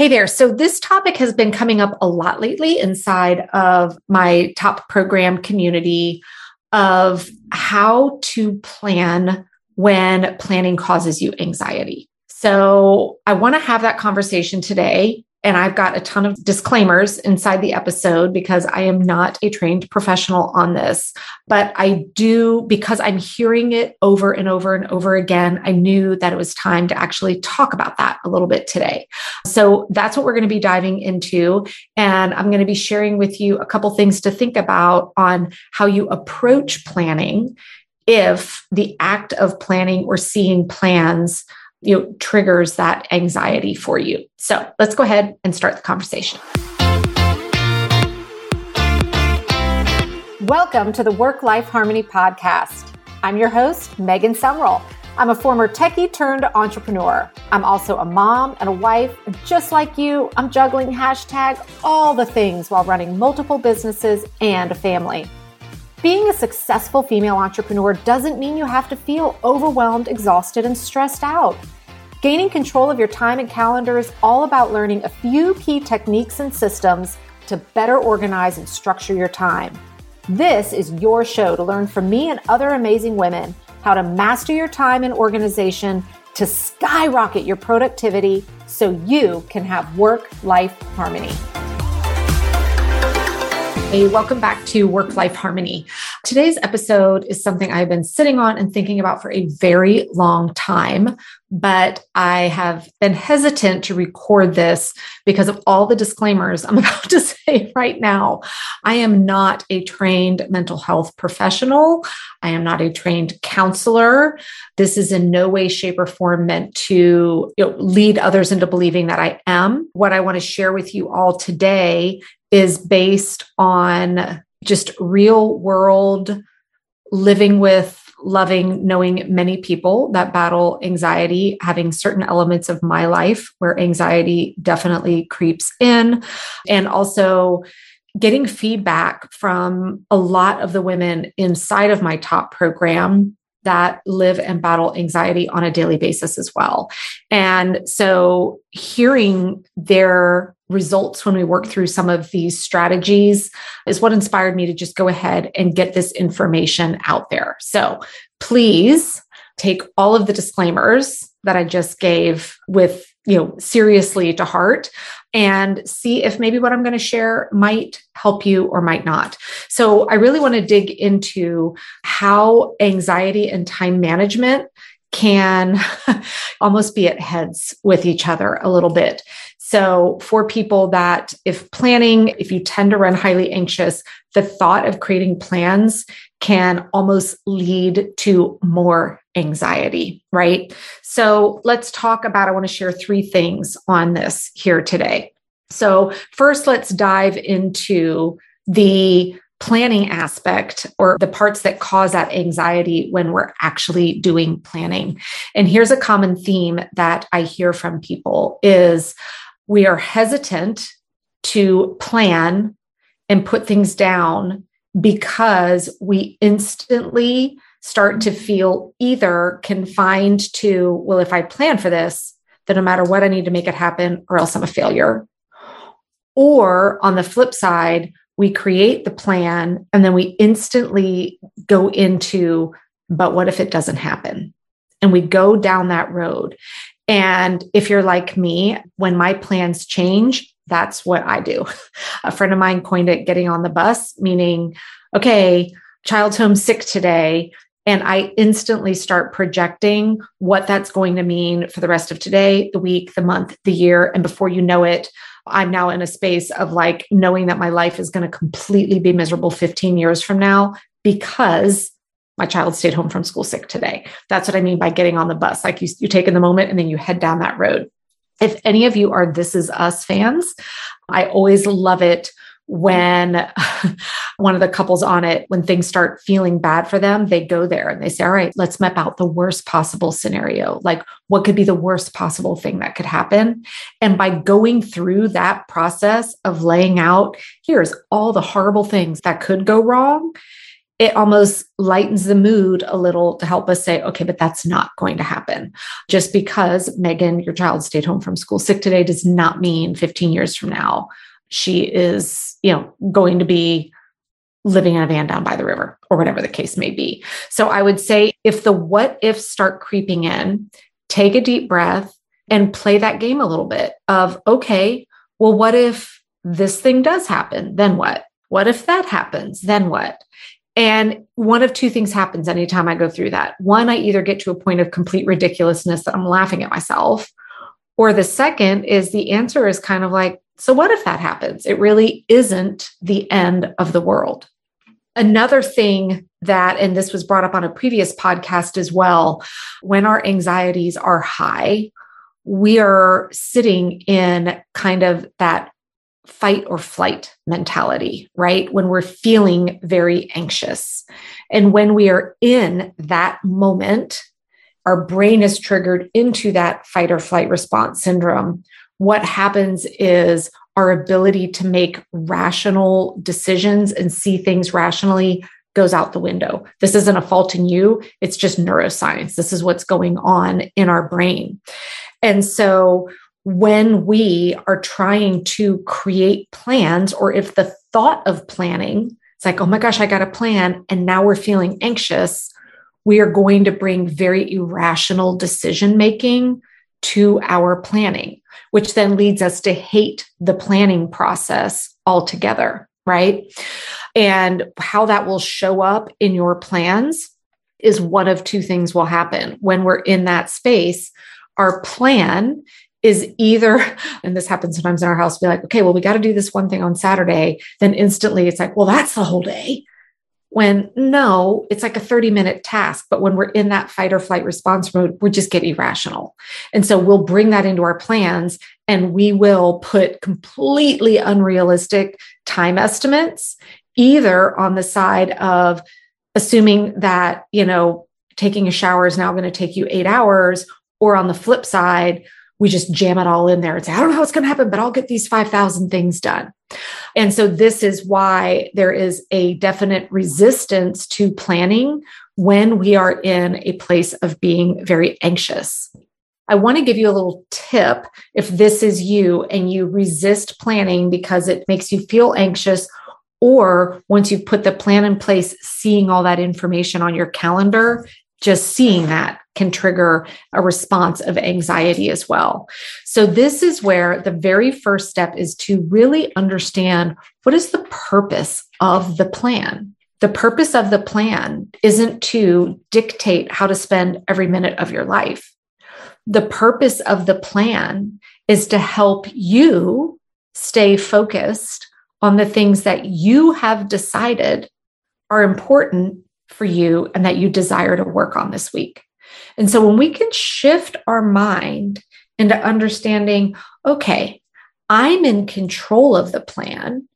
Hey there. So, this topic has been coming up a lot lately inside of my top program community of how to plan when planning causes you anxiety. So, I want to have that conversation today and I've got a ton of disclaimers inside the episode because I am not a trained professional on this. But I do, because I'm hearing it over and over and over again, I knew that it was time to actually talk about that a little bit today. So that's what we're going to be diving into. And I'm going to be sharing with you a couple things to think about on how you approach planning if the act of planning or seeing plans you know, triggers that anxiety for you. So let's go ahead and start the conversation. Welcome to the Work Life Harmony Podcast. I'm your host, Megan Sumrell. I'm a former techie turned entrepreneur. I'm also a mom and a wife. And just like you, I'm juggling hashtag all the things while running multiple businesses and a family. Being a successful female entrepreneur doesn't mean you have to feel overwhelmed, exhausted, and stressed out. Gaining control of your time and calendar is all about learning a few key techniques and systems to better organize and structure your time. This is your show to learn from me and other amazing women how to master your time and organization to skyrocket your productivity so you can have work life harmony. Hey, welcome back to Work Life Harmony. Today's episode is something I've been sitting on and thinking about for a very long time, but I have been hesitant to record this because of all the disclaimers I'm about to say right now. I am not a trained mental health professional. I am not a trained counselor. This is in no way, shape, or form meant to you know, lead others into believing that I am. What I want to share with you all today is based on just real world living with loving knowing many people that battle anxiety having certain elements of my life where anxiety definitely creeps in. And also getting feedback from a lot of the women inside of my top program that live and battle anxiety on a daily basis as well. And so hearing their results when we work through some of these strategies is what inspired me to just go ahead and get this information out there. So please take all of the disclaimers that I just gave with you know seriously to heart and see if maybe what I'm going to share might help you or might not. So I really want to dig into how anxiety and time management can almost be at heads with each other a little bit. So, for people that, if planning, if you tend to run highly anxious, the thought of creating plans can almost lead to more anxiety, right? So, let's talk about, I want to share three things on this here today. So, first, let's dive into the planning aspect or the parts that cause that anxiety when we're actually doing planning. And here's a common theme that I hear from people is we are hesitant to plan and put things down because we instantly start to feel either confined to, well, if I plan for this, then no matter what, I need to make it happen or else I'm a failure. Or on the flip side, we create the plan and then we instantly go into, but what if it doesn't happen? And we go down that road. And if you're like me, when my plans change, that's what I do. A friend of mine coined it getting on the bus, meaning, okay, child's home sick today. And I instantly start projecting what that's going to mean for the rest of today, the week, the month, the year. And before you know it, I'm now in a space of like knowing that my life is going to completely be miserable 15 years from now because my child stayed home from school sick today. That's what I mean by getting on the bus. Like you, you take in the moment and then you head down that road. If any of you are This Is Us fans, I always love it when one of the couples on it, when things start feeling bad for them, they go there and they say, All right, let's map out the worst possible scenario. Like, what could be the worst possible thing that could happen? And by going through that process of laying out, here's all the horrible things that could go wrong, it almost lightens the mood a little to help us say, okay, but that's not going to happen. Just because Megan, your child stayed home from school sick today does not mean 15 years from now she is, you know, going to be living in a van down by the river or whatever the case may be. So I would say if the what ifs start creeping in, take a deep breath and play that game a little bit of, okay, well, what if this thing does happen? Then what? What if that happens? Then what? And one of two things happens anytime I go through that. One, I either get to a point of complete ridiculousness that I'm laughing at myself, or the second is the answer is kind of like, so what if that happens? It really isn't the end of the world. Another thing that, and this was brought up on a previous podcast as well, when our anxieties are high, we are sitting in kind of that fight or flight mentality, right? When we're feeling very anxious. And when we are in that moment, our brain is triggered into that fight or flight response syndrome. What happens is our ability to make rational decisions and see things rationally goes out the window. This isn't a fault in you, it's just neuroscience. This is what's going on in our brain. And so when we are trying to create plans, or if the thought of planning, it's like, oh my gosh, I got a plan, and now we're feeling anxious, we are going to bring very irrational decision making to our planning, which then leads us to hate the planning process altogether, right? And how that will show up in your plans is one of two things will happen when we're in that space. Our plan is either, and this happens sometimes in our house, be like, okay, well, we got to do this one thing on Saturday. Then instantly it's like, well, that's the whole day. When no, it's like a 30 minute task. But when we're in that fight or flight response mode, we just get irrational. And so we'll bring that into our plans and we will put completely unrealistic time estimates, either on the side of assuming that, you know, taking a shower is now going to take you eight hours, or on the flip side, we just jam it all in there and say, I don't know how it's going to happen, but I'll get these 5,000 things done. And so this is why there is a definite resistance to planning when we are in a place of being very anxious. I want to give you a little tip if this is you and you resist planning because it makes you feel anxious or once you've put the plan in place, seeing all that information on your calendar just seeing that can trigger a response of anxiety as well. So, this is where the very first step is to really understand what is the purpose of the plan. The purpose of the plan isn't to dictate how to spend every minute of your life. The purpose of the plan is to help you stay focused on the things that you have decided are important for you and that you desire to work on this week. And so when we can shift our mind into understanding, okay, I'm in control of the plan.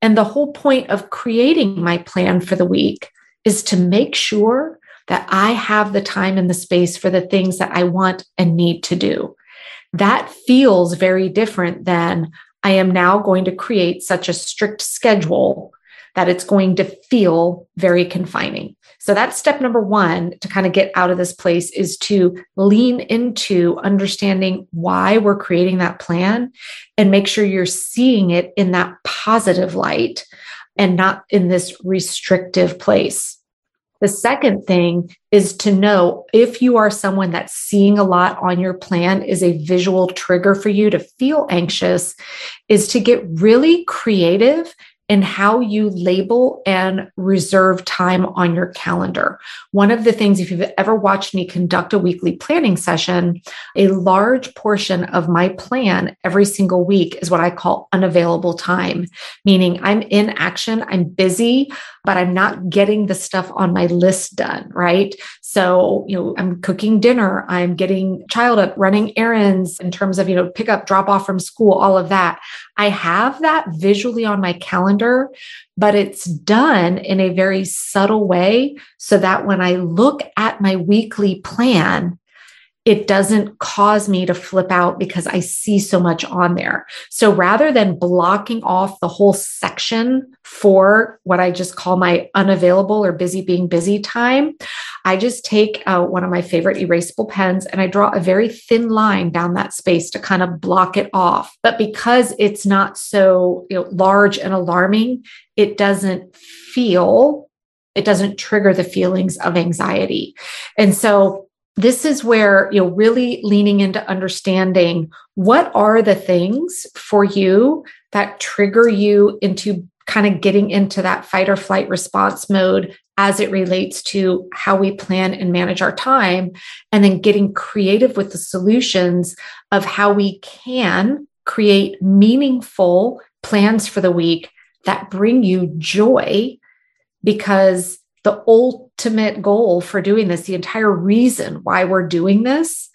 And the whole point of creating my plan for the week is to make sure that I have the time and the space for the things that I want and need to do. That feels very different than I am now going to create such a strict schedule that it's going to feel very confining. So that's step number one to kind of get out of this place is to lean into understanding why we're creating that plan and make sure you're seeing it in that positive light and not in this restrictive place. The second thing is to know if you are someone that's seeing a lot on your plan is a visual trigger for you to feel anxious, is to get really creative in how you label and reserve time on your calendar. One of the things, if you've ever watched me conduct a weekly planning session, a large portion of my plan every single week is what I call unavailable time, meaning I'm in action, I'm busy, but I'm not getting the stuff on my list done, right? So, you know, I'm cooking dinner, I'm getting child up, running errands in terms of, you know, pick up, drop off from school, all of that. I have that visually on my calendar, but it's done in a very subtle way so that when I look at my weekly plan, it doesn't cause me to flip out because I see so much on there. So rather than blocking off the whole section for what I just call my unavailable or busy being busy time, I just take uh, one of my favorite erasable pens and I draw a very thin line down that space to kind of block it off. But because it's not so you know, large and alarming, it doesn't feel it doesn't trigger the feelings of anxiety. And so this is where you know really leaning into understanding what are the things for you that trigger you into kind of getting into that fight or flight response mode as it relates to how we plan and manage our time and then getting creative with the solutions of how we can create meaningful plans for the week that bring you joy because the ultimate goal for doing this, the entire reason why we're doing this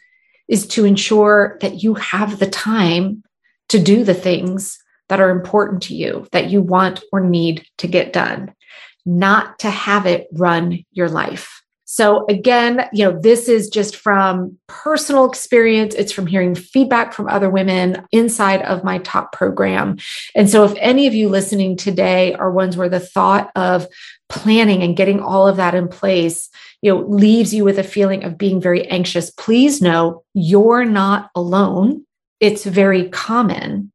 is to ensure that you have the time to do the things that are important to you, that you want or need to get done, not to have it run your life. So again, you know, this is just from personal experience. It's from hearing feedback from other women inside of my top program. And so if any of you listening today are ones where the thought of planning and getting all of that in place, you know, leaves you with a feeling of being very anxious, please know you're not alone. It's very common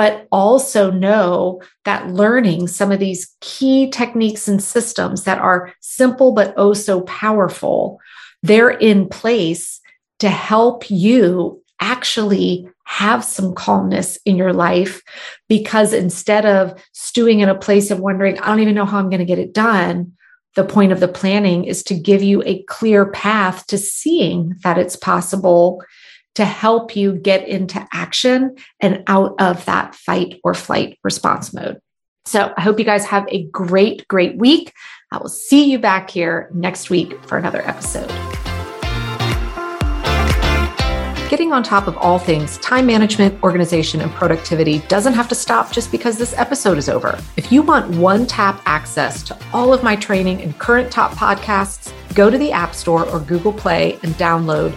but also know that learning some of these key techniques and systems that are simple but oh so powerful, they're in place to help you actually have some calmness in your life. Because instead of stewing in a place of wondering, I don't even know how I'm going to get it done, the point of the planning is to give you a clear path to seeing that it's possible to help you get into action and out of that fight or flight response mode. So I hope you guys have a great, great week. I will see you back here next week for another episode. Getting on top of all things time management, organization, and productivity doesn't have to stop just because this episode is over. If you want one tap access to all of my training and current top podcasts, go to the App Store or Google Play and download